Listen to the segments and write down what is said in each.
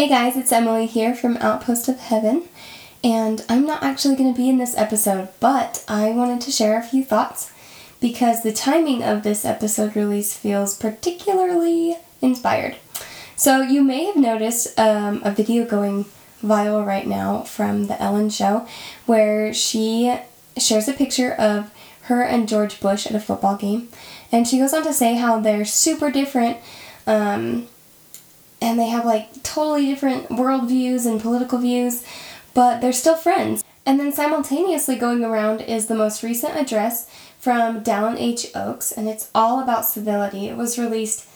Hey guys, it's Emily here from Outpost of Heaven, and I'm not actually going to be in this episode, but I wanted to share a few thoughts because the timing of this episode release feels particularly inspired. So, you may have noticed um, a video going viral right now from The Ellen Show where she shares a picture of her and George Bush at a football game, and she goes on to say how they're super different. Um, and they have like totally different worldviews and political views, but they're still friends. And then simultaneously going around is the most recent address from Dallin H. Oaks, and it's all about civility. It was released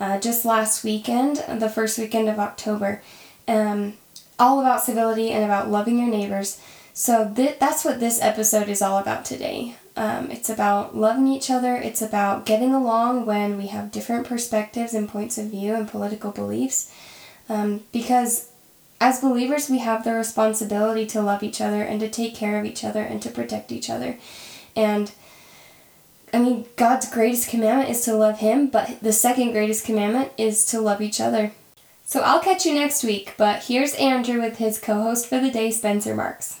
uh, just last weekend, the first weekend of October. Um, all about civility and about loving your neighbors. So th- that's what this episode is all about today. Um, it's about loving each other. It's about getting along when we have different perspectives and points of view and political beliefs. Um, because as believers, we have the responsibility to love each other and to take care of each other and to protect each other. And I mean, God's greatest commandment is to love Him, but the second greatest commandment is to love each other. So I'll catch you next week, but here's Andrew with his co host for the day, Spencer Marks.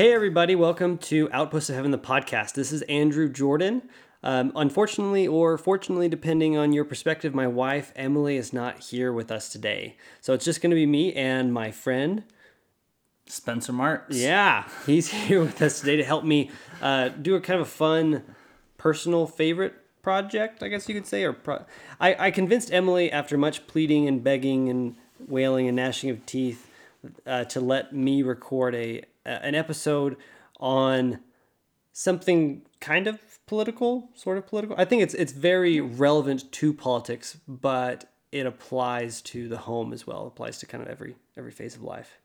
Hey, everybody, welcome to Outpost of Heaven, the podcast. This is Andrew Jordan. Um, unfortunately, or fortunately, depending on your perspective, my wife Emily is not here with us today. So it's just going to be me and my friend Spencer Marks. Yeah, he's here with us today to help me uh, do a kind of a fun personal favorite project, I guess you could say. Or pro- I, I convinced Emily after much pleading and begging and wailing and gnashing of teeth uh, to let me record a an episode on something kind of political, sort of political. I think it's it's very relevant to politics, but it applies to the home as well. It applies to kind of every every phase of life.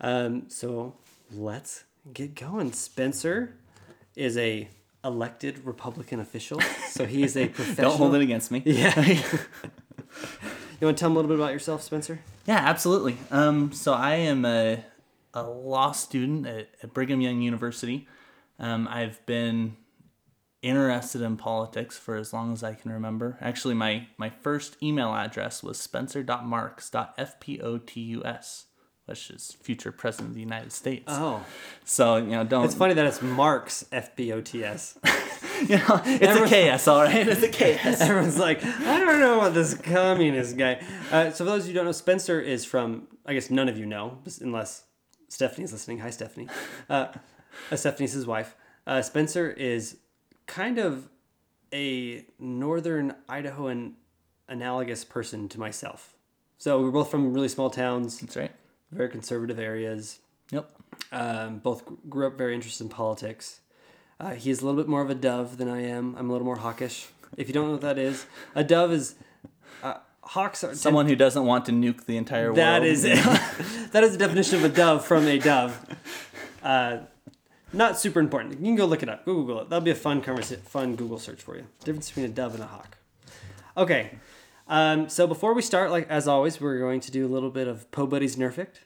Um, so let's get going. Spencer is a elected Republican official, so he is a professional. Don't hold it against me. Yeah. you want to tell him a little bit about yourself, Spencer? Yeah, absolutely. Um, so I am a a law student at, at Brigham Young University. Um, I've been interested in politics for as long as I can remember. Actually, my, my first email address was spencer.marks.fpotus, which is future president of the United States. Oh. So, you know, don't. It's funny that it's Marks, F P O T S. you know, it's a KS, all right? It's a KS. Everyone's like, I don't know what this communist guy. Uh, so, for those of you who don't know, Spencer is from, I guess none of you know, unless Stephanie's listening. Hi, Stephanie. Uh, uh, Stephanie's his wife. Uh, Spencer is kind of a northern Idahoan analogous person to myself. So we're both from really small towns. That's right. Very conservative areas. Yep. Um, both grew up very interested in politics. Uh, he's a little bit more of a dove than I am. I'm a little more hawkish. If you don't know what that is, a dove is hawks are someone who doesn't want to nuke the entire world. That is that is the definition of a dove from a dove. Uh, not super important. You can go look it up. Google it. That'll be a fun conversation, fun Google search for you. Difference between a dove and a hawk. Okay. Um, so before we start, like as always, we're going to do a little bit of Pobody's Nerfect.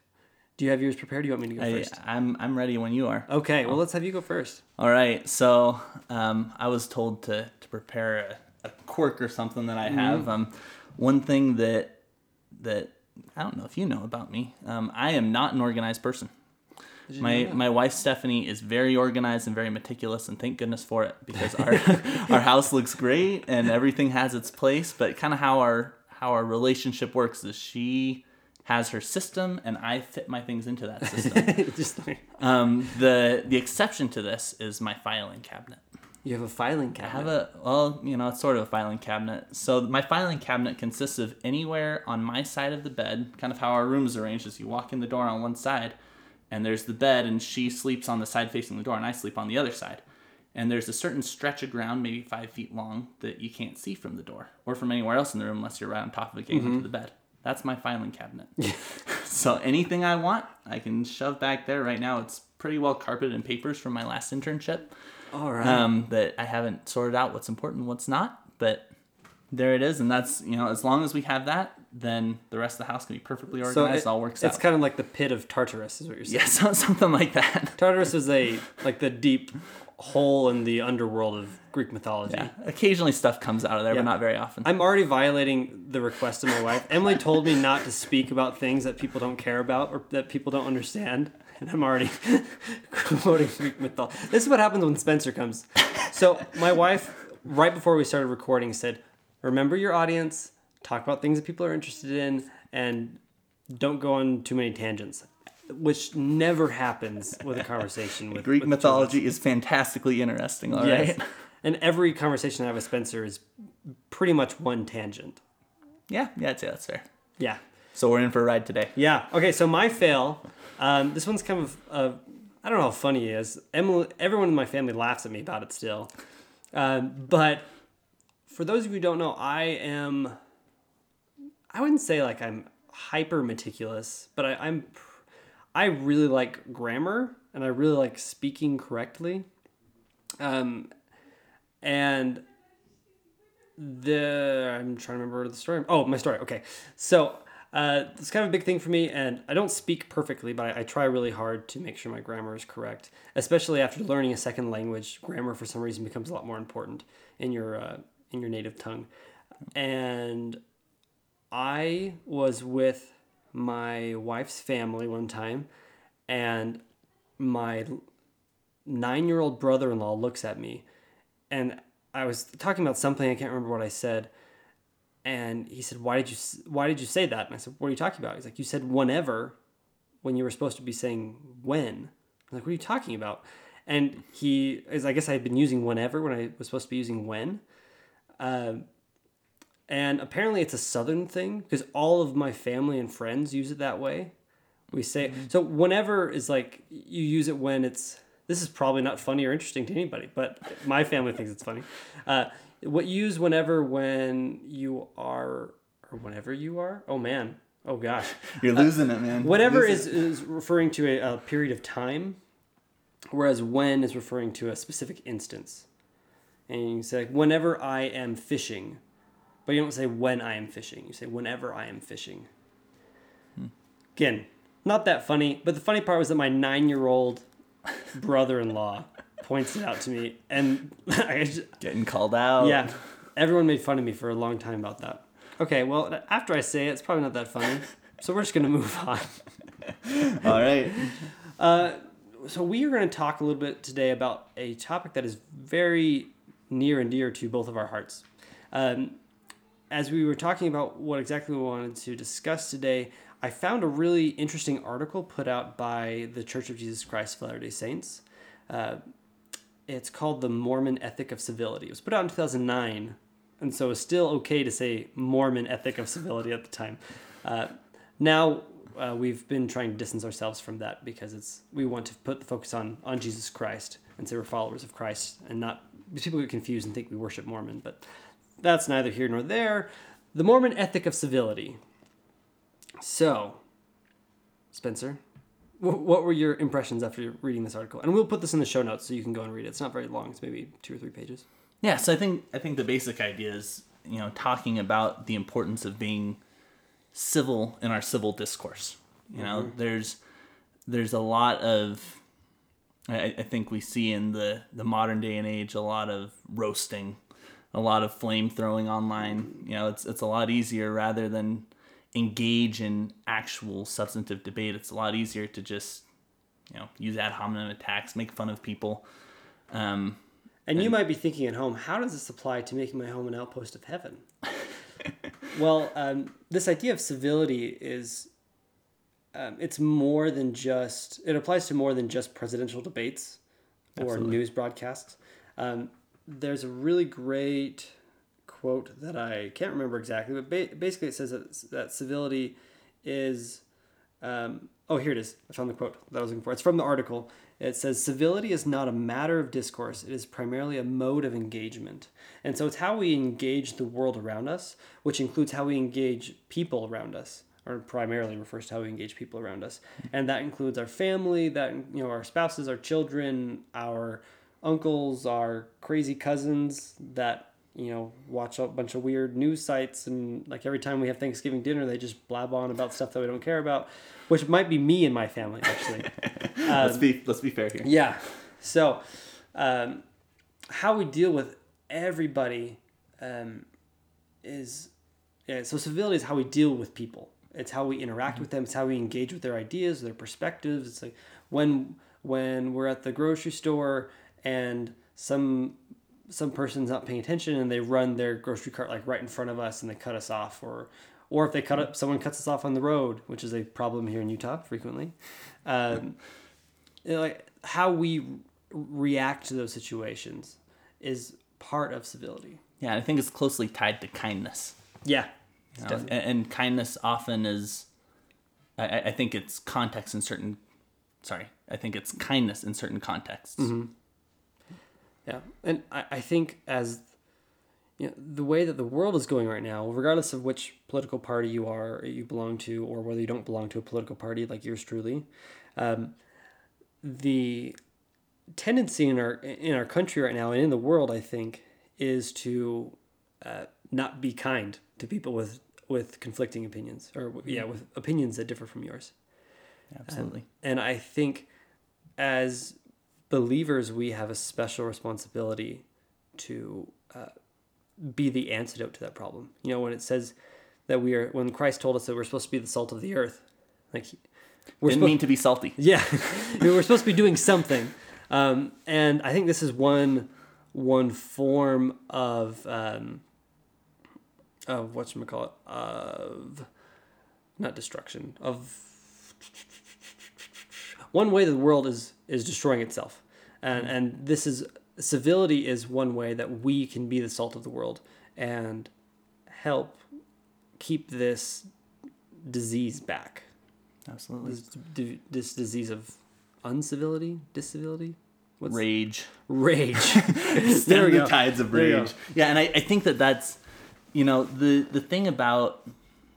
Do you have yours prepared? Do you want me to go I, first? I'm I'm ready when you are. Okay. Well, let's have you go first. All right. So um, I was told to to prepare a, a quirk or something that I have. Mm-hmm. Um, one thing that that I don't know if you know about me. Um, I am not an organized person. My my wife Stephanie is very organized and very meticulous, and thank goodness for it because our our house looks great and everything has its place. But kind of how our how our relationship works is she has her system and I fit my things into that system. Just um, the the exception to this is my filing cabinet. You have a filing cabinet. I have a well, you know, it's sort of a filing cabinet. So my filing cabinet consists of anywhere on my side of the bed, kind of how our room is arranged. Is you walk in the door on one side, and there's the bed, and she sleeps on the side facing the door, and I sleep on the other side. And there's a certain stretch of ground, maybe five feet long, that you can't see from the door or from anywhere else in the room unless you're right on top of it getting into mm-hmm. the bed. That's my filing cabinet. so anything I want, I can shove back there. Right now, it's pretty well carpeted in papers from my last internship All right. um, that I haven't sorted out what's important what's not. But there it is, and that's you know as long as we have that, then the rest of the house can be perfectly organized. it- all works out. it's out. kind of like the pit of Tartarus, is what you're saying. yeah, so, something like that. Tartarus is a like the deep hole in the underworld of Greek mythology. Yeah, occasionally stuff comes out of there, Yeah. but not very often. I'm already violating the request of my wife. Emily told me not to speak about things that people don't care about or that people don't understand. And I'm already quoting Greek mythology. This is what happens when Spencer comes. So my wife, right before we started recording, said, "Remember your audience. Talk about things that people are interested in, and don't go on too many tangents." Which never happens with a conversation with Greek with mythology is fantastically interesting. All right. Yes. And every conversation I have with Spencer is pretty much one tangent. Yeah, yeah, I'd say that's fair. Yeah. So we're in for a ride today. Yeah. Okay. So my fail. Um, this one's kind of. Uh, I don't know how funny it is. Emily, everyone in my family laughs at me about it still. Um, but for those of you who don't know, I am. I wouldn't say like I'm hyper meticulous, but I, I'm. I really like grammar and I really like speaking correctly. Um, and the I'm trying to remember the story. Oh, my story. Okay, so uh, it's kind of a big thing for me, and I don't speak perfectly, but I, I try really hard to make sure my grammar is correct. Especially after learning a second language, grammar for some reason becomes a lot more important in your uh, in your native tongue. And I was with my wife's family one time, and my nine year old brother in law looks at me, and I was talking about something I can't remember what I said, and he said, "Why did you Why did you say that?" And I said, "What are you talking about?" He's like, "You said whenever, when you were supposed to be saying when." I'm like, "What are you talking about?" And he is, I guess I had been using whenever when I was supposed to be using when. Um, and apparently it's a southern thing because all of my family and friends use it that way. We say so whenever is like you use it when it's this is probably not funny or interesting to anybody, but my family thinks it's funny. Uh, what you use whenever when you are or whenever you are. Oh man. Oh gosh. You're losing it, man. Whatever is, is referring to a, a period of time, whereas when is referring to a specific instance. And you say, like, whenever I am fishing, but you don't say when I am fishing. You say whenever I am fishing. Hmm. Again, not that funny, but the funny part was that my nine year old brother in law points it out to me. And I just, Getting called out. yeah, everyone made fun of me for a long time about that. Okay, well, after I say it, it's probably not that funny. So we're just going to move on. All right. So we are going to talk a little bit today about a topic that is very near and dear to both of our hearts. Um, as we were talking about what exactly we wanted to discuss today, I found a really interesting article put out by the Church of Jesus Christ of Latter day Saints. Uh, it's called The Mormon Ethic of Civility. It was put out in 2009, and so it's still okay to say Mormon Ethic of Civility at the time. Uh, now uh, we've been trying to distance ourselves from that because it's we want to put the focus on on Jesus Christ and say we're followers of Christ and not people get confused and think we worship Mormon, but that's neither here nor there. The Mormon Ethic of Civility. So, Spencer, what were your impressions after reading this article? And we'll put this in the show notes so you can go and read it. It's not very long. It's maybe two or three pages. Yeah, so I think I think the basic idea is you know talking about the importance of being civil in our civil discourse. You know, mm-hmm. there's there's a lot of I, I think we see in the the modern day and age a lot of roasting, a lot of flame throwing online. Mm-hmm. You know, it's it's a lot easier rather than engage in actual substantive debate. It's a lot easier to just you know use ad hominem attacks, make fun of people. Um, And you might be thinking at home, how does this apply to making my home an outpost of heaven? well, um, this idea of civility is um, it's more than just it applies to more than just presidential debates or Absolutely. news broadcasts. Um, there's a really great quote that I can't remember exactly, but ba- basically it says that, that civility is. Um, oh, here it is. I found the quote that I was looking for. It's from the article. It says civility is not a matter of discourse. It is primarily a mode of engagement. And so it's how we engage the world around us, which includes how we engage people around us, or primarily refers to how we engage people around us. And that includes our family, that you know, our spouses, our children, our uncles, our crazy cousins that you know, watch a bunch of weird news sites and like every time we have Thanksgiving dinner, they just blab on about stuff that we don't care about, which might be me and my family actually. let's be let's be fair here. Yeah. So, um, how we deal with everybody um, is yeah. So civility is how we deal with people. It's how we interact with them. It's how we engage with their ideas, their perspectives. It's like when when we're at the grocery store and some some person's not paying attention and they run their grocery cart like right in front of us and they cut us off or or if they cut up someone cuts us off on the road which is a problem here in utah frequently um, you know, like how we react to those situations is part of civility Yeah, I think it's closely tied to kindness. yeah you know, and, and kindness often is, I, I I think it's context in certain. Sorry, I think it's kindness in certain contexts. Yeah, and I, I think as you know, the way that the world is going right now, regardless of which political party you are, you belong to, or whether you don't belong to a political party like yours truly, um, the tendency in our in our country right now and in the world, I think, is to uh, not be kind to people with with conflicting opinions, or yeah, with opinions that differ from yours. Absolutely. And I think as believers, we have a special responsibility to uh, be the antidote to that problem. You know, when it says that we are, when Christ told us that we're supposed to be the salt of the earth, like we're Didn't supposed, mean to be salty. yeah, we're supposed to be doing something. Um, and I think this is one one form of um, of what you call it of not destruction of one way the world is is destroying itself and and this is civility is one way that we can be the salt of the world and help keep this disease back Absolutely. this, this disease of uncivility discivility what's Rage. rage there we the tides of go. rage. Yeah, and I, I think that that's, you know, the the thing about, you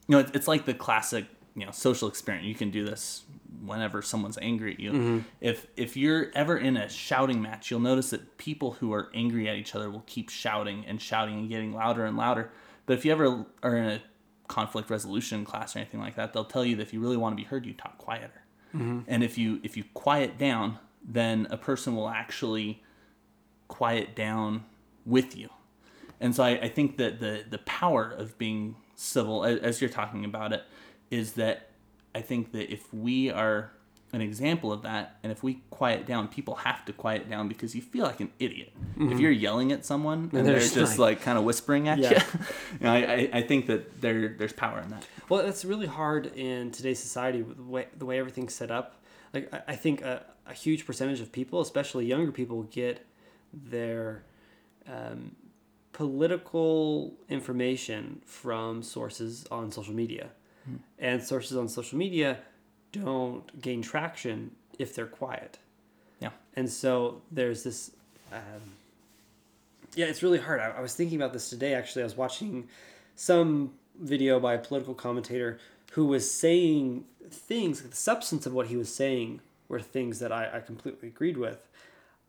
know, it's, it's like the classic, you know, social experiment. You can do this whenever someone's angry at you. Mm-hmm. If if you're ever in a shouting match, you'll notice that people who are angry at each other will keep shouting and shouting and getting louder and louder. But if you ever are in a conflict resolution class or anything like that, they'll tell you that if you really want to be heard, you talk quieter. And if you if you quiet down, then a person will actually quiet down with you. And so I, I think that the the power of being civil, as you're talking about it, is that I think that if we are an example of that, and if we quiet down, people have to quiet down because you feel like an idiot. If you're yelling at someone and, they're they're just like- like, kind of whispering at Yeah. you, you know, I, I, I think that there there's power in that. Well, that's really hard in today's society with the way the way everything's set up. Like I, I think a, a huge percentage of people, especially younger people, get their um, political information from sources on social media, and sources on social media don't gain traction if they're quiet. Yeah. And so there's this. Um, yeah, it's really hard. I, I was thinking about this today. Actually, I was watching some video by a political commentator who was saying things. The substance of what he was saying were things that I, I completely agreed with,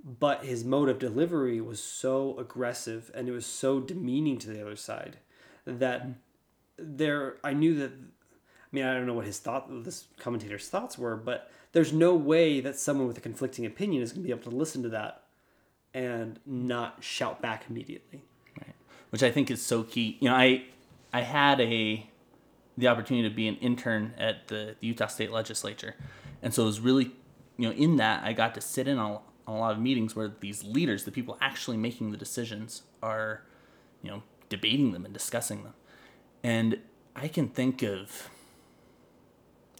but his mode of delivery was so aggressive and it was so demeaning to the other side that there. I knew that. I mean, I don't know what his thought, this commentator's thoughts were, but there's no way that someone with a conflicting opinion is going to be able to listen to that and not shout back immediately. right? Which I think is so key. You know, I I had a the opportunity to be an intern at the, the Utah State Legislature, and so it was really, you know, in that I got to sit in on, on a lot of meetings where these leaders, the people actually making the decisions, are, you know, debating them and discussing them, and I can think of,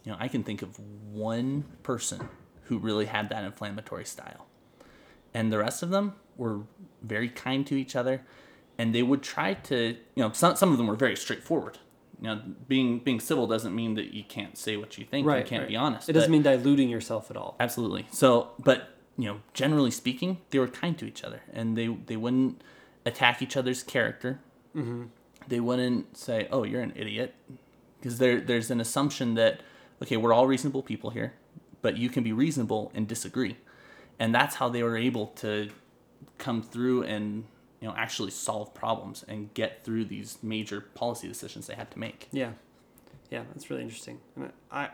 you know, I can think of one person who really had that inflammatory style, and the rest of them were very kind to each other, and they would try to, you know, some some of them were very straightforward. You know, being being civil doesn't mean that you can't say what you think. Right. you can't right. be honest. It doesn't mean diluting yourself at all. Absolutely. So, but you know, generally speaking, they were kind to each other, and they they wouldn't attack each other's character. Mm-hmm. They wouldn't say, "Oh, you're an idiot," because there there's an assumption that okay, we're all reasonable people here, but you can be reasonable and disagree, and that's how they were able to come through and you know actually solve problems and get through these major policy decisions they had to make. Yeah, yeah, that's really interesting. I,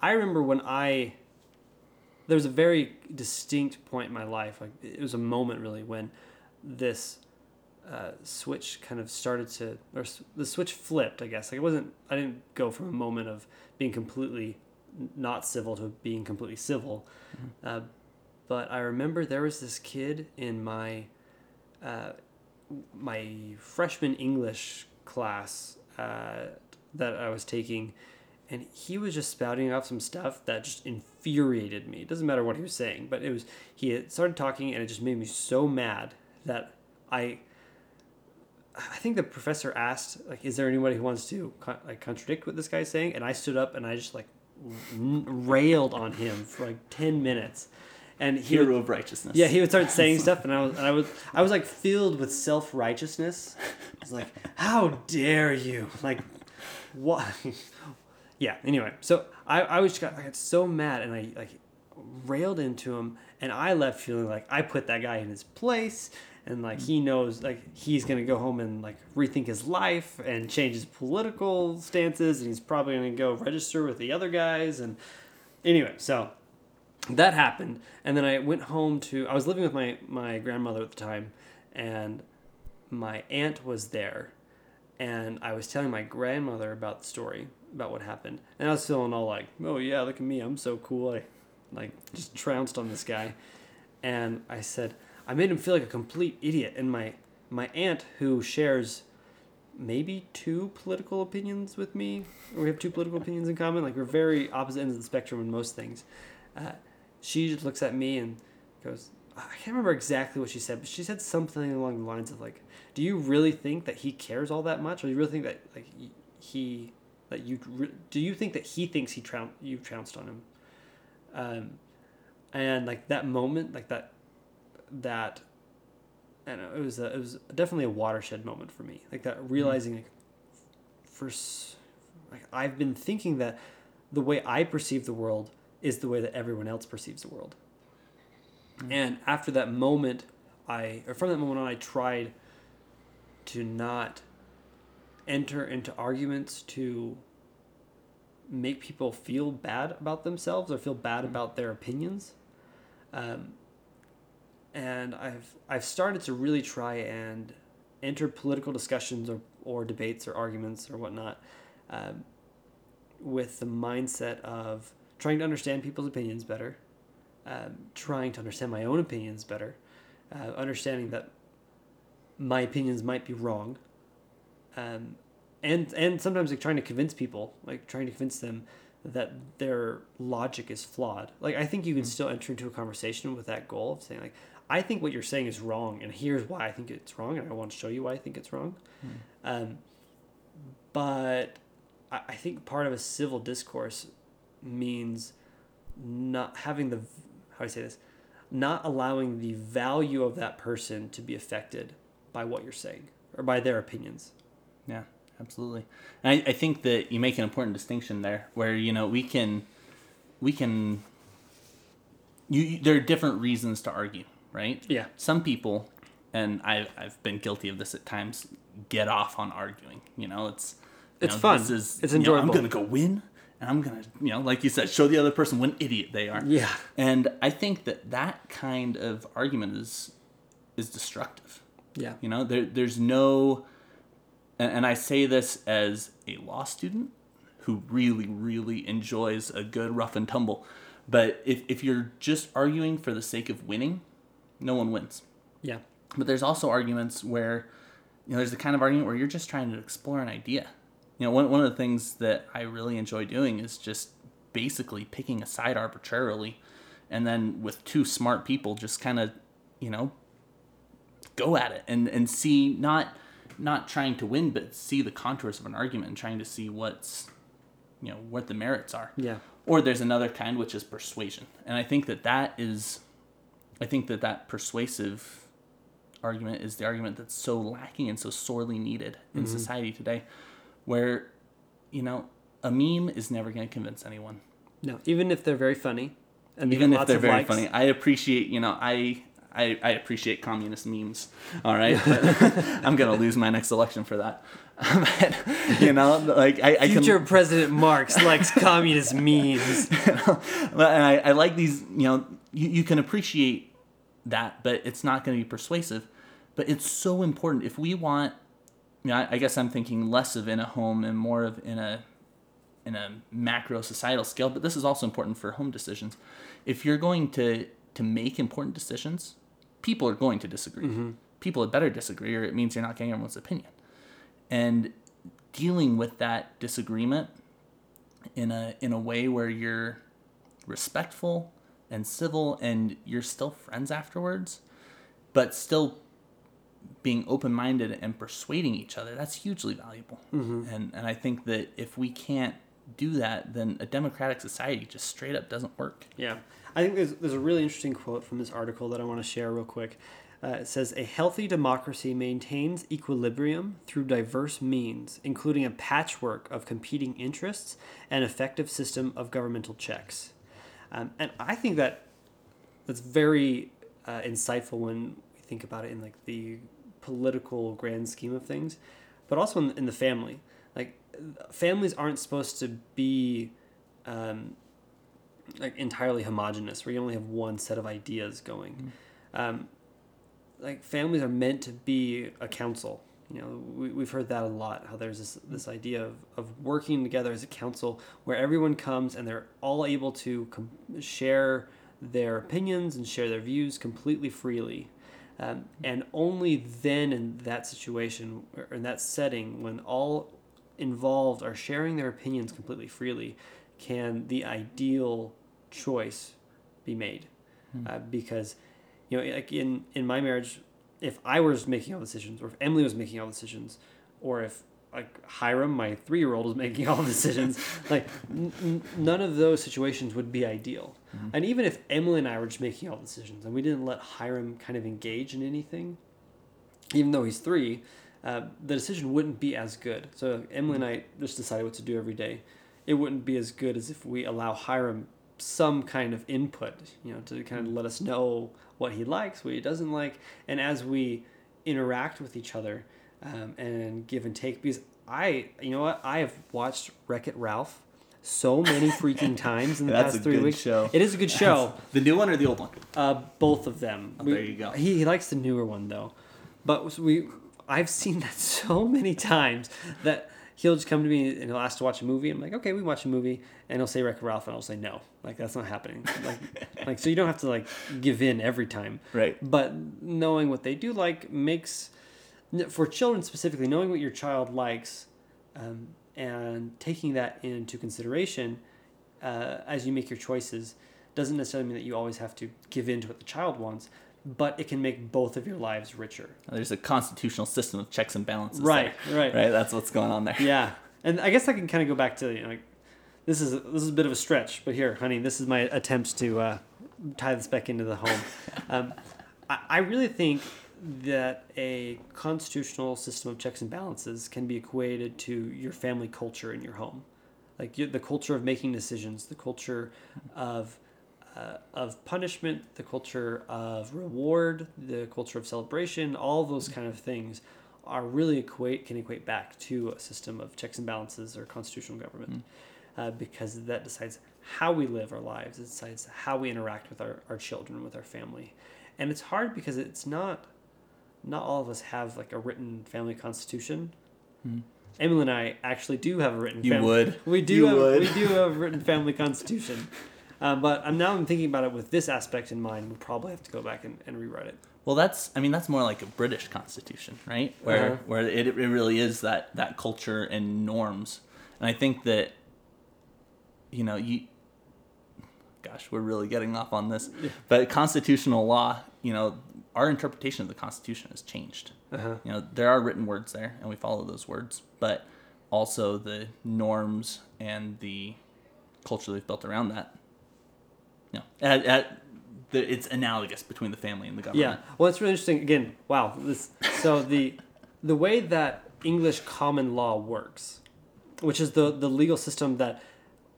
I remember when I, there was a very distinct point in my life. Like it was a moment really when this uh, switch kind of started to, or the switch flipped. I guess like it wasn't. I didn't go from a moment of being completely not civil to being completely civil. Uh, but I remember there was this kid in my uh, my freshman English class uh, that I was taking, and he was just spouting off some stuff that just infuriated me. It doesn't matter what he was saying, but it was he had started talking, and it just made me so mad that I. I think the professor asked, like, "Is there anybody who wants to co- like contradict what this guy's saying?" And I stood up and I just like r- railed on him for like ten minutes, and he would- Hero of righteousness. yeah, he would start saying stuff, and I was, and I was, I was like filled with self righteousness. I was like, "How dare you!" Like, what? yeah. Anyway, so I, I was just got, I got so mad, and I like railed into him, and I left feeling like I put that guy in his place, and like mm. he knows, like he's gonna go home and like rethink his life and change his political stances, and he's probably gonna go register with the other guys, and anyway, so that happened. And then i went home to i was living with my my grandmother at the time and my aunt was there and i was telling my grandmother about the story about what happened. And i was feeling all like oh yeah look at me i'm so cool i like just trounced on this guy. And i said i made him feel like a complete idiot and my my aunt who shares maybe two political opinions with me or we have two political opinions in common like we're very opposite ends of the spectrum in most things uh, she just looks at me and goes i can't remember exactly what she said but she said something along the lines of like do you really think that he cares all that much? Or do you really think that like he that you do you think that he thinks he troun- you trounced on him? Um and like that moment like that that I don't know it was a, it was definitely a watershed moment for me like that realizing mm-hmm. like for s- like I've been thinking that the way I perceive the world is the way that everyone else perceives the world. Mm-hmm. And after that moment, I or from that moment on, I tried to not enter into arguments to make people feel bad about themselves or feel bad mm-hmm. about their opinions. Um, and I've I've started to really try and enter political discussions or, or debates or arguments or whatnot um, with the mindset of trying to understand people's opinions better, um, trying to understand my own opinions better, uh, understanding that my opinions might be wrong, um, and and sometimes like trying to convince people, like trying to convince them that their logic is flawed. Like I think you can still enter into a conversation with that goal of saying like, I think what you're saying is wrong, and here's why I think it's wrong, and I want to show you why I think it's wrong. Um, but I, I think part of a civil discourse means not having the how do I say this, not allowing the value of that person to be affected by what you're saying or by their opinions. Yeah, absolutely. And I, I think that you make an important distinction there, where you know we can, we can. You, you there are different reasons to argue, right? Yeah. Some people, and I I've been guilty of this at times, get off on arguing. You know, it's It's know, fun. This is It's you know, I'm gonna go win, and I'm gonna you know, like you said, show the other person what an idiot they are. Yeah. And I think that that kind of argument is is destructive. Yeah. You know, there, there's no, and, and I say this as a law student who really, really enjoys a good rough and tumble. But if, if you're just arguing for the sake of winning, no one wins. Yeah. But there's also arguments where, you know, there's the kind of argument where you're just trying to explore an idea. You know, one, one of the things that I really enjoy doing is just basically picking a side arbitrarily and then with two smart people just kind of, you know, go at it and and see not not trying to win, but see the contours of an argument and trying to see what's you know what the merits are. Yeah. Or there's another kind which is persuasion, and I think that that is, I think that that persuasive argument is the argument that's so lacking and so sorely needed in Mm-hmm. society today, where, you know, a meme is never going to convince anyone. No, even if they're very funny, and Even if they're very likes. funny, I appreciate. You know, I. I, I appreciate communist memes. All right, But I'm gonna lose my next election for that. but, you know, like I, I can Future President Marx likes communist memes. But- and I, I like these you know you, you can appreciate that but it's not going to be persuasive. But it's so important. If we want you know, I, I guess i'm thinking less of in a home and more of in a in a macro societal scale but this is also important for home decisions. If you're going to to make important decisions people are going to disagree. Mm-hmm. People had better disagree or it means you're not getting everyone's opinion. And dealing with that disagreement in a in a way where you're respectful and civil and you're still friends afterwards but still being open-minded and persuading each other that's hugely valuable and and i think that if we can't do that then a democratic society just straight up doesn't work Yeah, I think there's there's a really interesting quote from this article that I want to share real quick. Uh, it says a healthy democracy maintains equilibrium through diverse means, including a patchwork of competing interests and effective system of governmental checks. Um, and I think that that's very uh, insightful when we think about it in like the political grand scheme of things, but also in, in the family. Like families aren't supposed to be um, like entirely homogenous, where you only have one set of ideas going. Um, like families are meant to be a council. You know, we, we've heard that a lot. How there's this this idea of, of working together as a council, where everyone comes and they're all able to com- share their opinions and share their views completely freely. Um, and only then in that situation or in that setting, when all involved are sharing their opinions completely freely, can the ideal choice be made? Uh, because, you know, like in in my marriage, if I was making all the decisions, or if Emily was making all the decisions, or if like Hiram, my three year old, was making all the decisions, like n- n- none of those situations would be ideal. Mm-hmm. And even if Emily and I were just making all the decisions, and we didn't let Hiram kind of engage in anything, even though he's three, uh, the decision wouldn't be as good. So Emily and mm-hmm. I just decided what to do every day. It wouldn't be as good as if we allow Hiram some kind of input, you know, to kind of mm-hmm. let us know what he likes, what he doesn't like, and as we interact with each other um, and give and take. Because I, you know what, I have watched Wreck It Ralph so many freaking times in the That's past a three good weeks. show. It is a good show. the new one or the old one Uh, both of them. Oh, there you go. He, he likes the newer one though, but we I've seen that so many times that he'll just come to me and he'll ask to watch a movie. I'm like, okay, we watch a movie, and he'll say Wreck-It Ralph, and I'll say no, like that's not happening. Like, like so you don't have to like give in every time. Right. But knowing what they do like makes for children specifically knowing what your child likes um, and taking that into consideration uh, as you make your choices doesn't necessarily mean that you always have to give in to what the child wants but it can make both of your lives richer. There's a constitutional system of checks and balances right there, right right. That's what's going on there. Yeah. And i guess i can kind of go back to you know, like this is this is a bit of a stretch but here honey this is my attempt to uh, tie this back into the home. Um, I, I really think that a constitutional system of checks and balances can be equated to your family culture in your home. Like the culture of making decisions the culture of uh, of punishment the culture of reward the culture of celebration all those kind of things are really equate can equate back to a system of checks and balances or constitutional government uh, because that decides how we live our lives it decides how we interact with our, our children with our family and it's hard because it's not not all of us have like a written family constitution Emily and I actually do have a written. You family. would. We do. You have, would. We do have a written family constitution, um, but I'm now I'm thinking about it with this aspect in mind. We'll probably have to go back and, and rewrite it. Well, that's I mean that's more like a British constitution, right? Where Uh-huh. where it, it really is that that culture and norms, and I think that you know you. Gosh, we're really getting off on this, but constitutional law, you know, our interpretation of the Constitution has changed. Uh-huh. You know, there are written words there, and we follow those words, but also the norms and the culture they've built around that. You know, at, at the, it's analogous between the family and the government. Yeah. Well, it's really interesting. Again, wow. This so the the way that English common law works, which is the the legal system that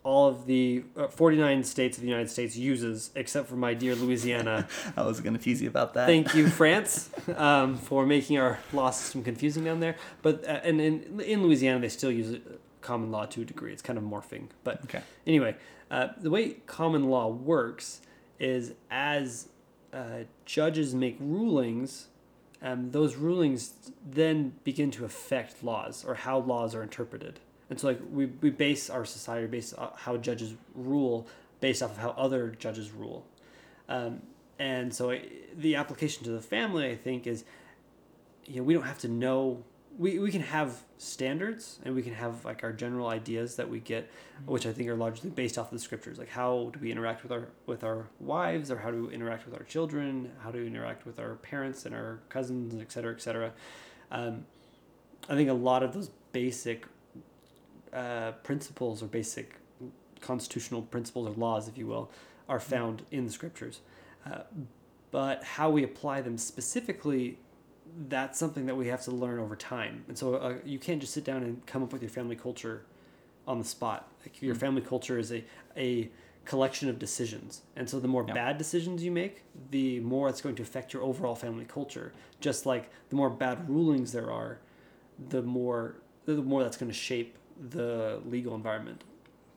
all of the uh, 49 states of the United States uses, except for my dear Louisiana. I was going to tease you about that. Thank you, France, um, for making our law system confusing down there. But uh, and in in Louisiana, they still use common law to a degree. It's kind of morphing. But Okay. anyway, uh, the way common law works is as uh, judges make rulings, um, those rulings then begin to affect laws or how laws are interpreted. And so, like, we, we base our society based on how judges rule based off of how other judges rule. Um, and so, I, the application to the family, I think, is you know, we don't have to know. We, we can have standards and we can have like our general ideas that we get, which I think are largely based off of the scriptures. Like how do we interact with our with our wives, or how do we interact with our children? How do we interact with our parents and our cousins, et cetera, et cetera. Um, I think a lot of those basic uh, principles or basic constitutional principles or laws, if you will, are found in the scriptures. Uh, but how we apply them specifically, that's something that we have to learn over time. And so uh, you can't just sit down and come up with your family culture on the spot. Like your family culture is a, a collection of decisions. And so the more Yeah. bad decisions you make, the more it's going to affect your overall family culture. Just like the more bad rulings there are, the more the more that's going to shape the legal environment.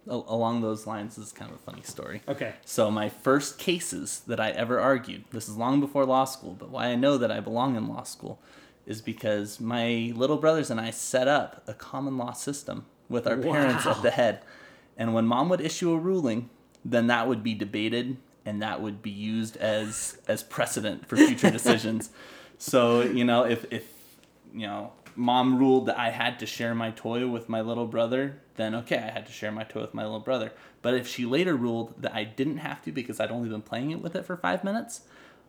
Al- along those lines this is kind of a funny story. Okay. So my first cases that I ever argued, this is long before law school, but why I know that I belong in law school is because my little brothers and I set up a common law system with our parents at the head. And when mom would issue a ruling, then that would be debated and that would be used as as precedent for future decisions. So, you know, if if you know, mom ruled that I had to share my toy with my little brother, then okay, I had to share my toy with my little brother. But if she later ruled that I didn't have to because I'd only been playing it with it for five minutes,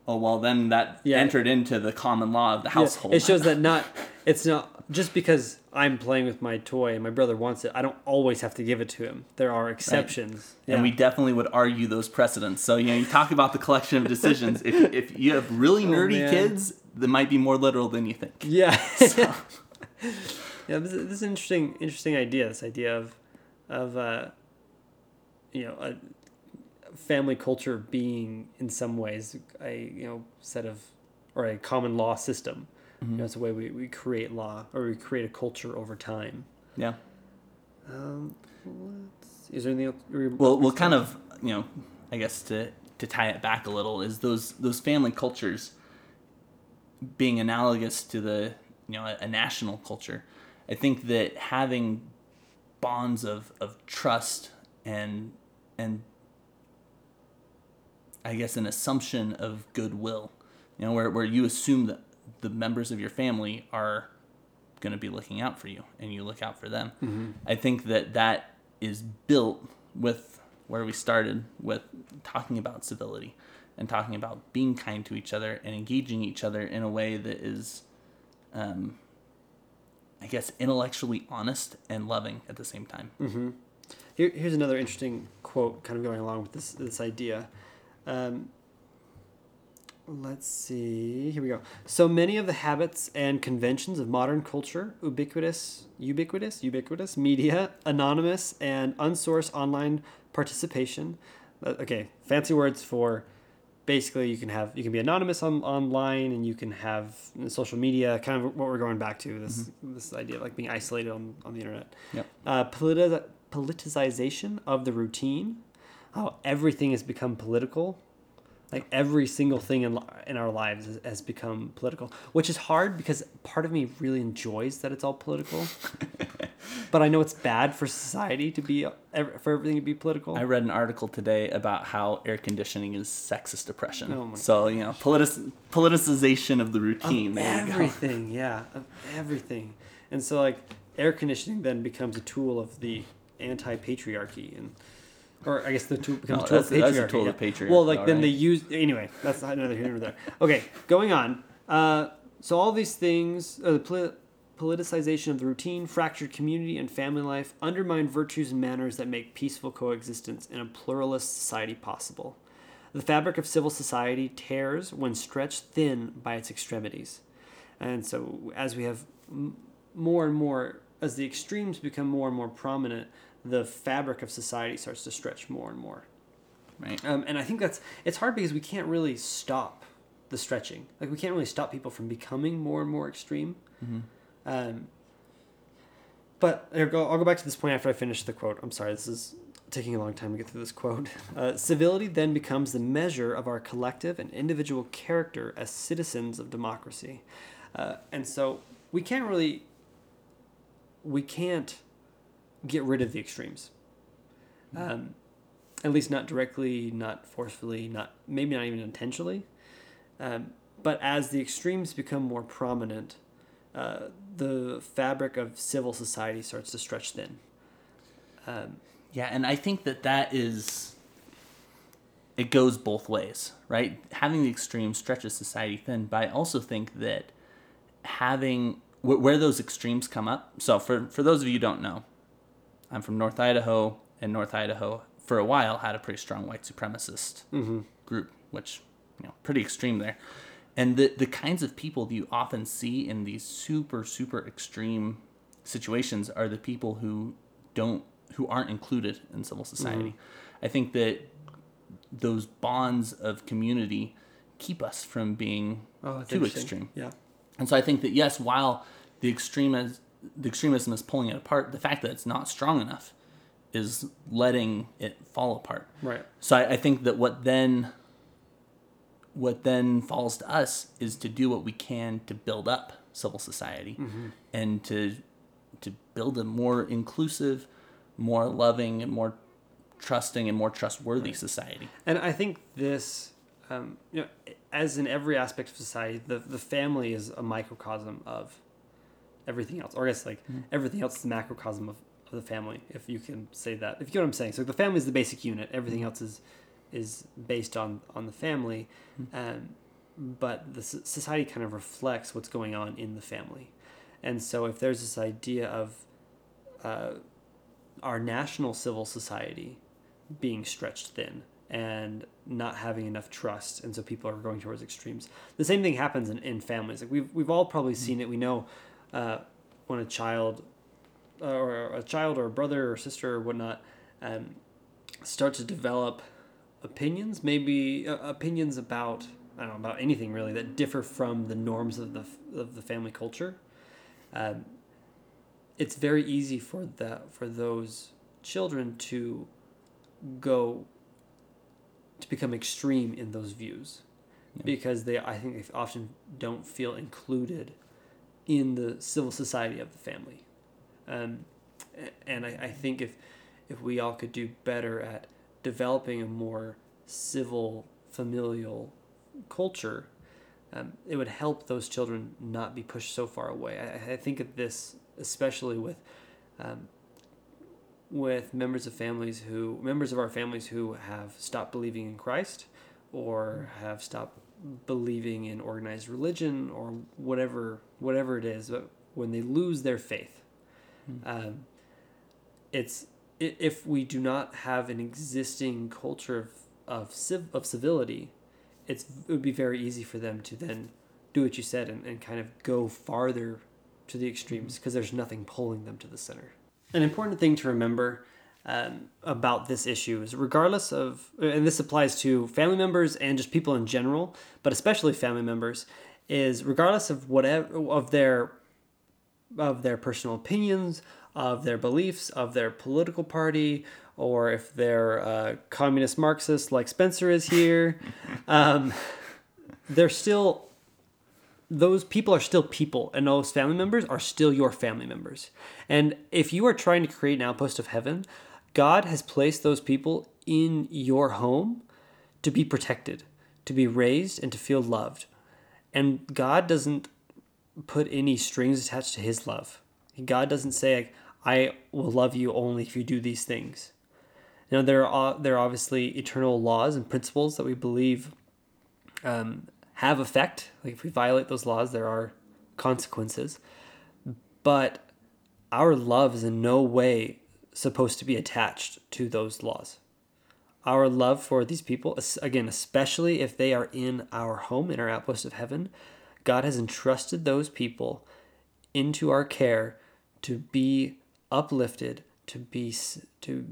oh well, then that Yeah. entered into the common law of the Yeah, household. it shows that not it's not just because I'm playing with my toy and my brother wants it, I don't always have to give it to him. There are exceptions. And we definitely would argue those precedents. So you know, you talk about the collection of decisions. if if you have really oh, nerdy Oh, kids, that might be more literal than you think. Yeah. yeah, this is, this is an interesting interesting idea. This idea of of uh, you know a family culture being in some ways a you know set of or a common law system. You know, it's a way we, we create law or we create a culture over time. Yeah. Um, let's, is there anything else? Well, well, kind of, you know, I guess to to tie it back a little is those those family cultures being analogous to the you know a, a national culture. I think that having bonds of of trust and and I guess an assumption of goodwill, you know, where where you assume that the members of your family are going to be looking out for you and you look out for them. Mm-hmm. I think that that is built with where we started with talking about civility and talking about being kind to each other and engaging each other in a way that is, um, I guess, intellectually honest and loving at the same time. Here, here's another interesting quote, kind of going along with this this idea. Um, let's see. Here we go. So many of the habits and conventions of modern culture, ubiquitous, ubiquitous, ubiquitous media, anonymous, and unsourced online participation. Uh, okay, fancy words for basically you can have you can be anonymous on, online and you can have social media kind of what we're going back to this this idea of like being isolated on, on the internet Yep. uh, politi- politicization of the routine, how everything has become political. Like every single thing in, in our lives has, has become political, which is hard because part of me really enjoys that it's all political. but I know it's bad for society to be for everything to be political. I read an article today about how air conditioning is sexist oppression. Oh my so you know, politic- politicization of the routine. Of there you go. everything, yeah, of everything. And so like air conditioning then becomes a tool of the anti-patriarchy and or I guess the tool becomes No, a tool of that's- a patriarchy. tool yeah. of patriarchy, Well, like then alright. they use anyway. That's not another here nor there. Okay, going on. Uh, so all these things, uh, the politicization of the routine, fractured community and family life, undermine virtues and manners that make peaceful coexistence in a pluralist society possible. The fabric of civil society tears when stretched thin by its extremities. And so, as we have m- more and more, as the extremes become more and more prominent, the fabric of society starts to stretch more and more. Right. Um, and I think that's it's hard because we can't really stop the stretching. Like we can't really stop people from becoming more and more extreme. Um, but I'll go, back to this point after I finish the quote. I'm sorry, this is taking a long time to get through this quote. Uh, Civility then becomes the measure of our collective and individual character as citizens of democracy. Uh, and so we can't really, we can't get rid of the extremes. Um, at least not directly, not forcefully, not maybe not even intentionally. Um, but as the extremes become more prominent, uh, the fabric of civil society starts to stretch thin. Um, Yeah, and I think that that is it goes both ways, right? Having the extreme stretches society thin, but I also think that having wh- where those extremes come up. So for for those of you who don't know, I'm from North Idaho, and North Idaho for a while had a pretty strong white supremacist group, which you know pretty extreme there. And the the kinds of people that you often see in these super super extreme situations are the people who don't who aren't included in civil mm-hmm. society. I think that those bonds of community keep us from being oh, too extreme. Yeah. And so I think that yes, while the extreme is, the extremism is pulling it apart, the fact that it's not strong enough is letting it fall apart. Right. So I, I think that what then what then falls to us is to do what we can to build up civil society mm-hmm. and to to build a more inclusive, more loving and more trusting and more trustworthy society. And I think this, um, you know, as in every aspect of society, the, the family is a microcosm of everything else. Or I guess like mm-hmm. everything else is a macrocosm of, of the family, if you can say that. If you get what I'm saying. So the family is the basic unit. Everything mm-hmm. else is is based on, on the family. Um, but the society kind of reflects what's going on in the family. And so if there's this idea of uh, our national civil society being stretched thin and not having enough trust and so people are going towards extremes the same thing happens in, in families like we've, we've all probably seen it we know uh, when a child or a child or a brother or sister or whatnot um, start to develop opinions maybe uh, opinions about I don't know about anything really that differ from the norms of the of the family culture. Um, it's very easy for that for those children to go to become extreme in those views. Because they I think they often don't feel included in the civil society of the family. Um, and I, I think if if we all could do better at developing a more civil familial culture um, it would help those children not be pushed so far away. I, I think of this especially with um, with members of families who members of our families who have stopped believing in Christ or have stopped believing in organized religion or whatever whatever it is. But when they lose their faith, um, it's if we do not have an existing culture of of, civ- of civility, it's it would be very easy for them to then do what you said and, and kind of go farther to the extremes because there's nothing pulling them to the center. An important thing to remember um, about this issue is regardless of, and this applies to family members and just people in general, but especially family members, is regardless of whatever of their of their personal opinions, of their beliefs, of their political party, or if they're uh, communist Marxist like Spencer is here, um, they're still those people are still people and those family members are still your family members. And if you are trying to create an outpost of heaven god has placed those people in your home to be protected to be raised and to feel loved. And god doesn't put any strings attached to his love. God doesn't say like, i will love you only if you do these things Now, there are there are obviously eternal laws and principles that we believe um, have effect. Like if we violate those laws, there are consequences. But our love is in no way supposed to be attached to those laws. Our love for these people, again, especially if they are in our home, in our outpost of heaven, God has entrusted those people into our care to be uplifted, to be to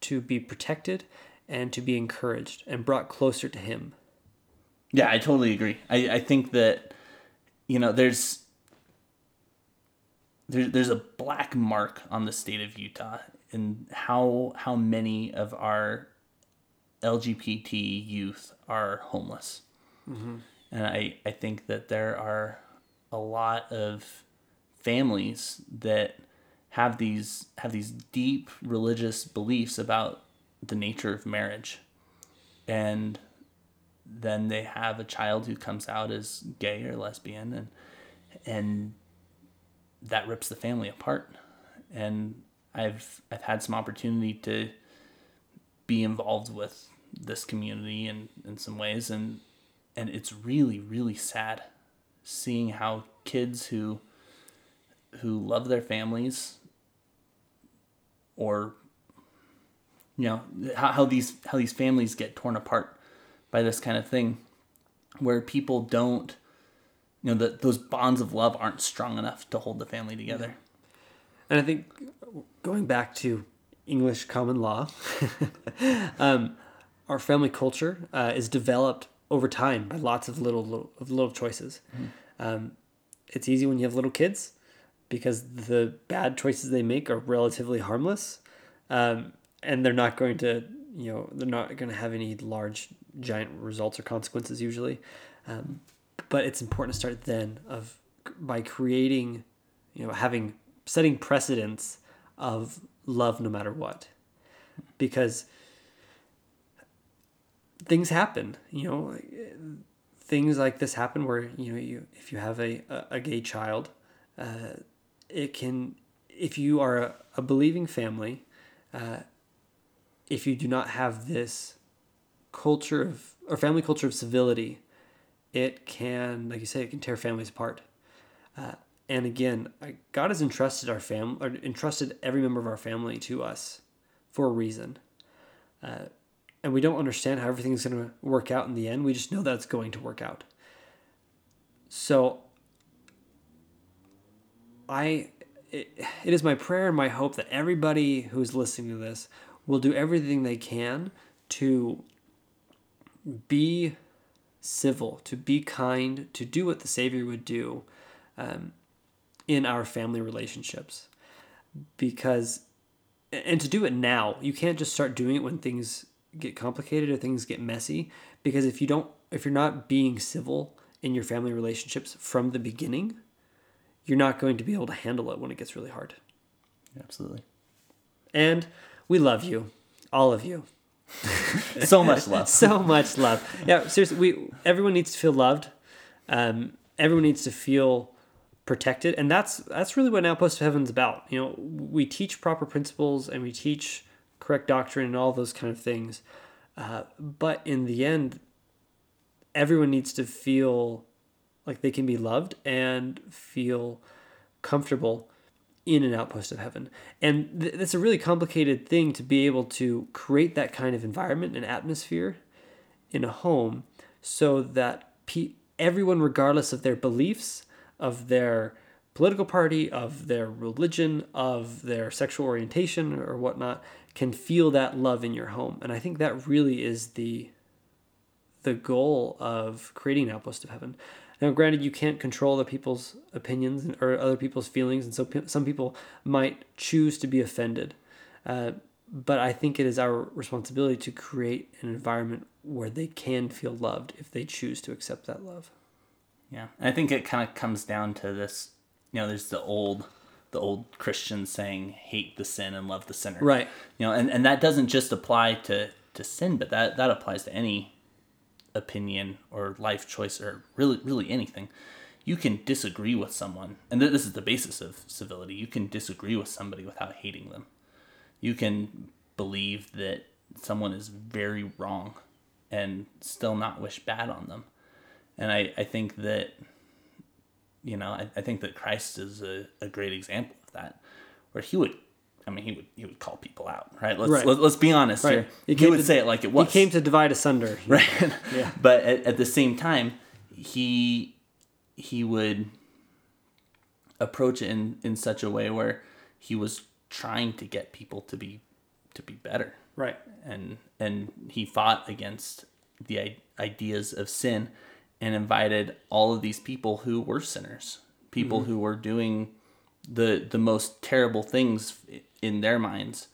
to be protected, and to be encouraged and brought closer to Him. Yeah, I totally agree. I, I think that you know there's there, there's a black mark on the state of Utah and how how many of our LGBT youth are homeless. Mm-hmm. And I, I think that there are a lot of families that have these have these deep religious beliefs about the nature of marriage. And then they have a child who comes out as gay or lesbian and and that rips the family apart. And i've i've had some opportunity to be involved with this community in in some ways. And and it's really really sad seeing how kids who who love their families or you know how, how these how these families get torn apart by this kind of thing where people don't you know that those bonds of love aren't strong enough to hold the family together. And i think going back to english common law um, our family culture uh, is developed over time by lots of little, little of little choices. Mm-hmm. um, it's easy when you have little kids because the bad choices they make are relatively harmless um, and they're not going to you know they're not going to have any large giant results or consequences usually. Um, but it's important to start then of by creating you know having setting precedents of love no matter what. Because things happen you know things like this happen where you know you if you have a, a, a gay child uh, it can if you are a, a believing family uh, if you do not have this culture of or family culture of civility, it can, like you say, it can tear families apart. Uh, and again, God has entrusted our family, or entrusted every member of our family to us for a reason. Uh, and we don't understand how everything's going to work out in the end. We just know that it's going to work out. So, I, it, it is my prayer and my hope that everybody who's listening to this will do everything they can to be civil, to be kind, to do what the Savior would do um, in our family relationships. Because, and to do it now, you can't just start doing it when things get complicated or things get messy. Because if you don't, if you're not being civil in your family relationships from the beginning, you're not going to be able to handle it when it gets really hard. Absolutely. And we love you, all of you. so much love. so much love. Yeah, seriously, we everyone needs to feel loved. Um, everyone needs to feel protected, and that's that's really what Outpost of Heaven's about. You know, we teach proper principles and we teach correct doctrine and all those kind of things. Uh, but in the end, everyone needs to feel like they can be loved and feel comfortable in an outpost of heaven. And th- that's a really complicated thing to be able to create that kind of environment and atmosphere in a home so that pe- everyone, regardless of their beliefs, of their political party, of their religion, of their sexual orientation or whatnot, can feel that love in your home. And I think that really is the the goal of creating an outpost of heaven. Now, granted, you can't control other people's opinions or other people's feelings, and so some people might choose to be offended. Uh, but I think it is our responsibility to create an environment where they can feel loved if they choose to accept that love. Yeah, I think it kind of comes down to this. You know, there's the old, the old Christian saying, "Hate the sin and love the sinner." Right. You know, and, and that doesn't just apply to to sin, but that that applies to any opinion or life choice or really really anything you can disagree with someone. And this is the basis of civility. You can disagree with somebody without hating them. You can believe that someone is very wrong and still not wish bad on them. And I, I think that, you know, I, I think that Christ is a, a great example of that, where he would, I mean, he would he would call people out, right? Let's Right. Let, us be honest Right. here. He He, would to- say it like it was. He came to divide asunder. right Yeah. but at, at the same time he he would approach it in in such a way where he was trying to get people to be to be better Right. and and he fought against the ideas of sin and invited all of these people who were sinners people Mm-hmm. who were doing the the most terrible things in their minds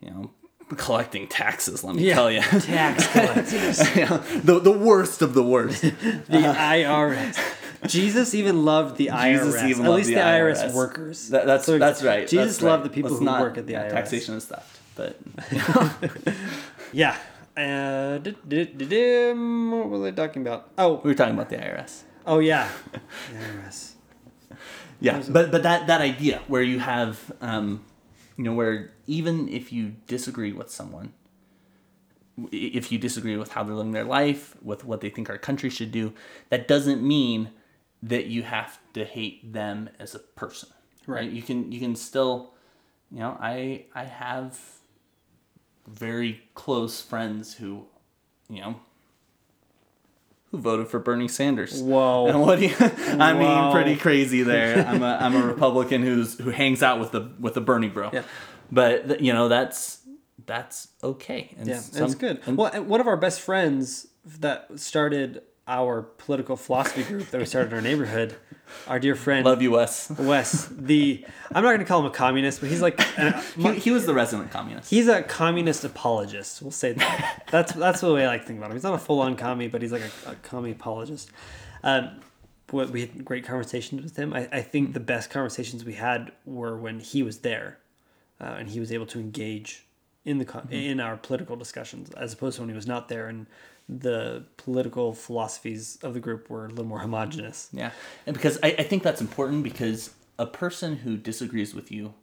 you know collecting taxes let me Yeah. tell you Tax collectors. the the worst of the worst. the IRS. Jesus even loved the IRS. Even at least the the, IRS, IRS. workers. That, that's So that's right. Jesus that's loved right. the people Let's who not- work at the yeah, IRS. Taxation is theft, but Yeah. Uh, did, did, did, what were they talking about? Oh, we were talking about the IRS. oh yeah, the IRS. Yeah, but but that that idea where you have, um, you know, where even if you disagree with someone, if you disagree with how they're living their life, with what they think our country should do, that doesn't mean that you have to hate them as a person. Right. You can you can still, you know, I I have very close friends who, you know. Who voted for Bernie Sanders? Whoa. And what do you? I Whoa. mean, pretty crazy there. I'm a I'm a Republican who's who hangs out with the with the Bernie bro. Yeah. But you know that's that's okay. And Yeah, some- that's good. and- well, one of our best friends that started our political philosophy group that we started in our neighborhood, our dear friend love you, Wes. Wes. The I'm not going to call him a communist, but he's like an, He, he was the resident communist. he's a communist apologist. We'll say that. That's that's the way I like to think about him. He's not a full on commie, but he's like a, a commie apologist. Um, what we had great conversations with him. I, I think the best conversations we had were when he was there, uh, and he was able to engage in the con in our political discussions, as opposed to when he was not there and the political philosophies of the group were a little more homogenous. Yeah, and because I, I think that's important because a person who disagrees with you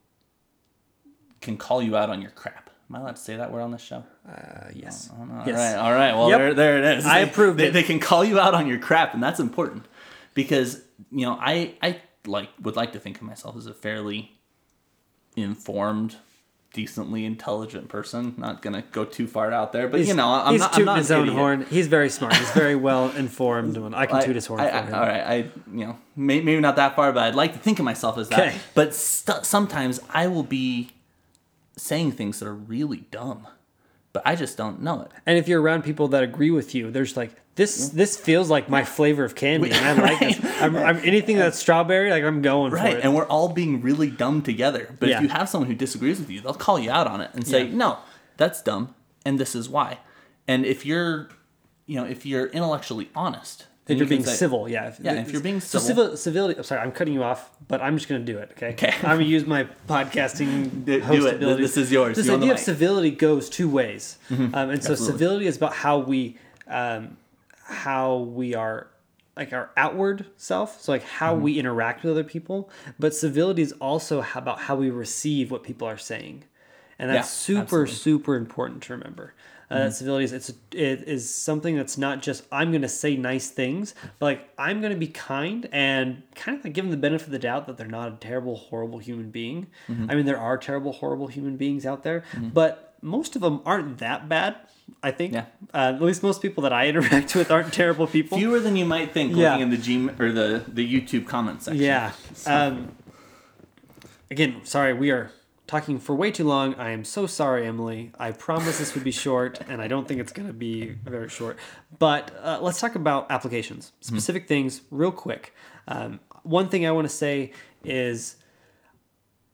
can call you out on your crap. Am I allowed to say that word on this show? Uh, yes. All Yes. right, all right. Well, Yep. there, there it is. I approved they, it. They can call you out on your crap, and that's important because you know I I like would like to think of myself as a fairly informed, decently intelligent person. Not gonna go too far out there, but you know I'm he's not. Tooting his own idiot. horn. He's very smart. He's very well informed. I can I- toot his horn I- for I- him. All right, I you know may, maybe not that far, but I'd like to think of myself as that. Okay. But st- sometimes I will be saying things that are really dumb, but I just don't know it. And if you're around people that agree with you, there's like this. This feels like my flavor of candy, and I like this. I'm, I'm anything that's strawberry. Like I'm going Right, for it. and we're all being really dumb together. But Yeah. if you have someone who disagrees with you, they'll call you out on it and say, Yeah. "No, that's dumb, and this is why." And if you're, you know, if you're intellectually honest, then if you you're can being say- civil, yeah. Yeah, if you're being so civil- civil, civility. I'm sorry, I'm cutting you off, but I'm just gonna do it. Okay. Okay. I'm gonna use my podcasting Do- do host it. This is yours. This You the idea of mic. civility goes two ways, um, and so civility is about how we, um, how we are. Like our outward self, so like how Mm-hmm. we interact with other people, but civility is also about how we receive what people are saying, and that's Yeah, super absolutely. super important to remember. Uh, Mm-hmm. that civility is it's it is something that's not just I'm going to say nice things, but like I'm going to be kind and kind of like give them the benefit of the doubt that they're not a terrible, horrible human being. Mm-hmm. I mean, there are terrible, horrible human beings out there, but most of them aren't that bad. I think. Yeah. Uh, at least most people that I interact with aren't terrible people. fewer than you might think Yeah. looking in the G or the the YouTube comment section. Yeah. Um, again, sorry, we are talking for way too long. I am so sorry, Emily. I promise this would be short, and I don't think it's going to be very short. But uh, let's talk about applications, specific things, real quick. Um, one thing I want to say is.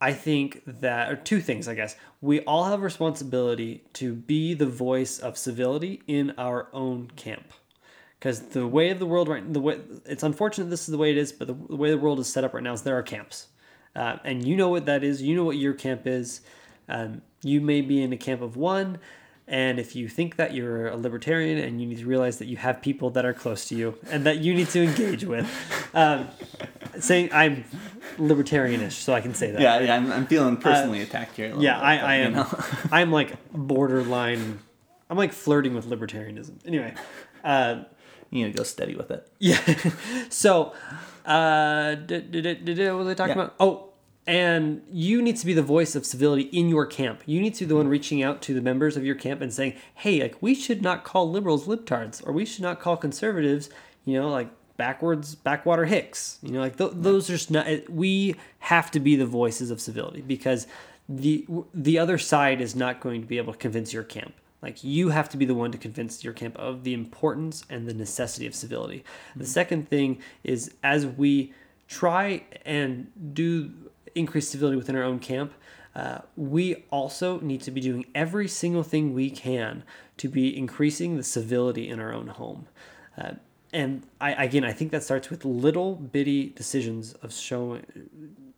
I think that, or two things, I guess. We all have a responsibility to be the voice of civility in our own camp. Because the way of the world right, the way it's unfortunate this is the way it is, but the, the way the world is set up right now is there are camps, uh, and you know what that is. You know what your camp is. Um, you may be in a camp of one, and if you think that you're a libertarian, and you need to realize that you have people that are close to you and that you need to engage with. Um, saying I'm libertarianish, so I can say that. Yeah, yeah, I'm, I'm feeling personally attacked here. Yeah, bit, I, I am. know. I'm like borderline. I'm like flirting with libertarianism. Anyway, uh, You need to go steady with it. yeah. so, uh, did, did, did, did, what was I talking Yeah. about? Oh, and you need to be the voice of civility in your camp. You need to be the one reaching out to the members of your camp and saying, "Hey, like we should not call liberals libtards, or we should not call conservatives, you know, like backwards backwater hicks. You know, like th- those are just not. We have to be the voices of civility because the the other side is not going to be able to convince your camp. Like you have to be the one to convince your camp of the importance and the necessity of civility. The mm-hmm. second thing is as we try and do increase civility within our own camp, uh, we also need to be doing every single thing we can to be increasing the civility in our own home. Uh, and I again, I think that starts with little bitty decisions of showing,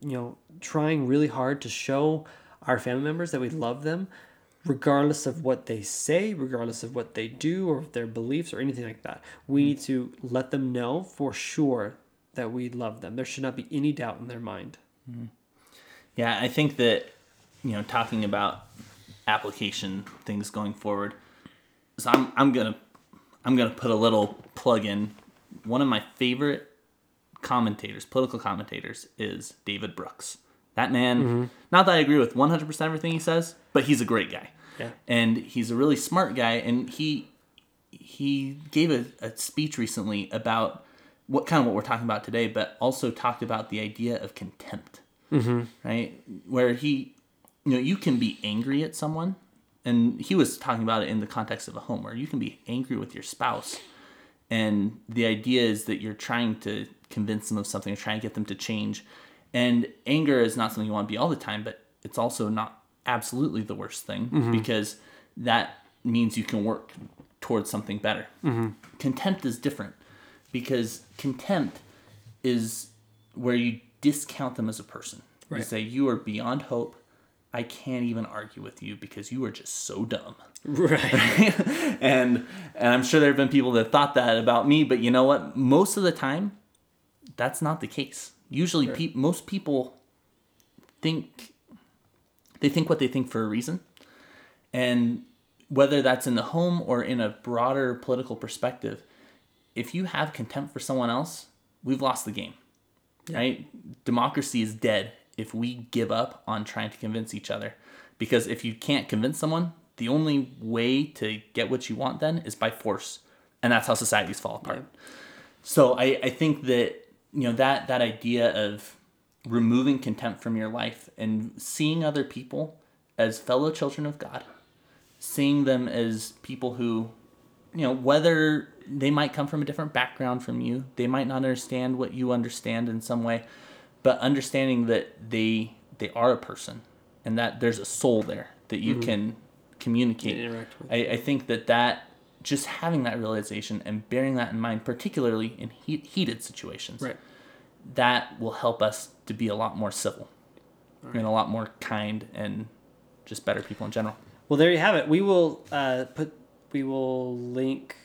you know, trying really hard to show our family members that we love them, regardless of what they say, regardless of what they do or their beliefs or anything like that. We need to let them know for sure that we love them. There should not be any doubt in their mind. Yeah, I think that you know talking about application things going forward. So I'm I'm gonna I'm gonna put a little plug in. One of my favorite commentators, political commentators, is David Brooks. That man, mm-hmm. not that I agree with 100% everything he says, but he's a great guy. Yeah. And he's a really smart guy and he he gave a, a speech recently about what kind of what we're talking about today, but also talked about the idea of contempt Mm-hmm. right? Where he, you know, you can be angry at someone, and he was talking about it in the context of a home where you can be angry with your spouse, and the idea is that you're trying to convince them of something or trying to get them to change. And anger is not something you want to be all the time, but it's also not absolutely the worst thing mm-hmm. because that means you can work towards something better. Mm-hmm. Contempt is different because contempt is where you discount them as a person. You say you are beyond hope. I can't even argue with you because you are just so dumb. Right. and and I'm sure there have been people that thought that about me, but you know what? Most of the time, that's not the case. Usually, peop most people think they think what they think for a reason, and whether that's in the home or in a broader political perspective, if you have contempt for someone else, we've lost the game. Right? Democracy is dead if we give up on trying to convince each other. Because if you can't convince someone, the only way to get what you want then is by force. And that's how societies fall apart. So I, I think that you know that that idea of removing contempt from your life and seeing other people as fellow children of God, seeing them as people who, you know, whether they might come from a different background from you, they might not understand what you understand in some way, but understanding that they they are a person and that there's a soul there that you can communicate. Interact with. I, I think that that just having that realization and bearing that in mind, particularly in heat, heated situations, Right. that will help us to be a lot more civil and a lot more kind and just better people in general. Well, there you have it. We will uh, put. We will link.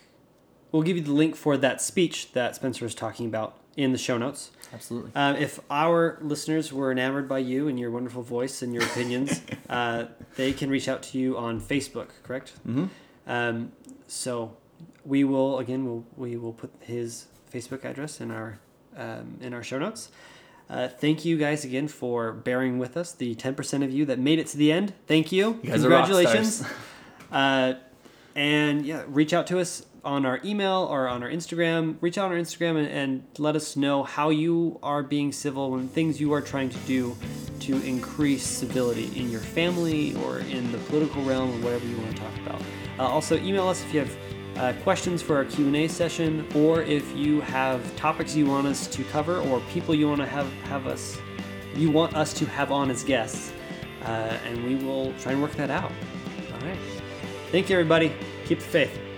We'll give you the link for that speech that Spencer was talking about in the show notes. Absolutely. Um, if our listeners were enamored by you and your wonderful voice and your opinions, uh, they can reach out to you on Facebook. Correct. Mhm. Um, so we will again. We'll, we will put his Facebook address in our um, in our show notes. Uh, thank you guys again for bearing with us. The ten percent of you that made it to the end, thank you. You guys are rock Congratulations. stars. Uh, and yeah, reach out to us on our email or on our Instagram. Reach out on our Instagram and, and let us know how you are being civil and things you are trying to do to increase civility in your family or in the political realm or whatever you want to talk about. Uh, also, email us if you have uh, questions for our Q&A session or if you have topics you want us to cover or people you want to have, have us you want us to have on as guests. Uh, and we will try and work that out. All right. Thank you, everybody. Keep the faith.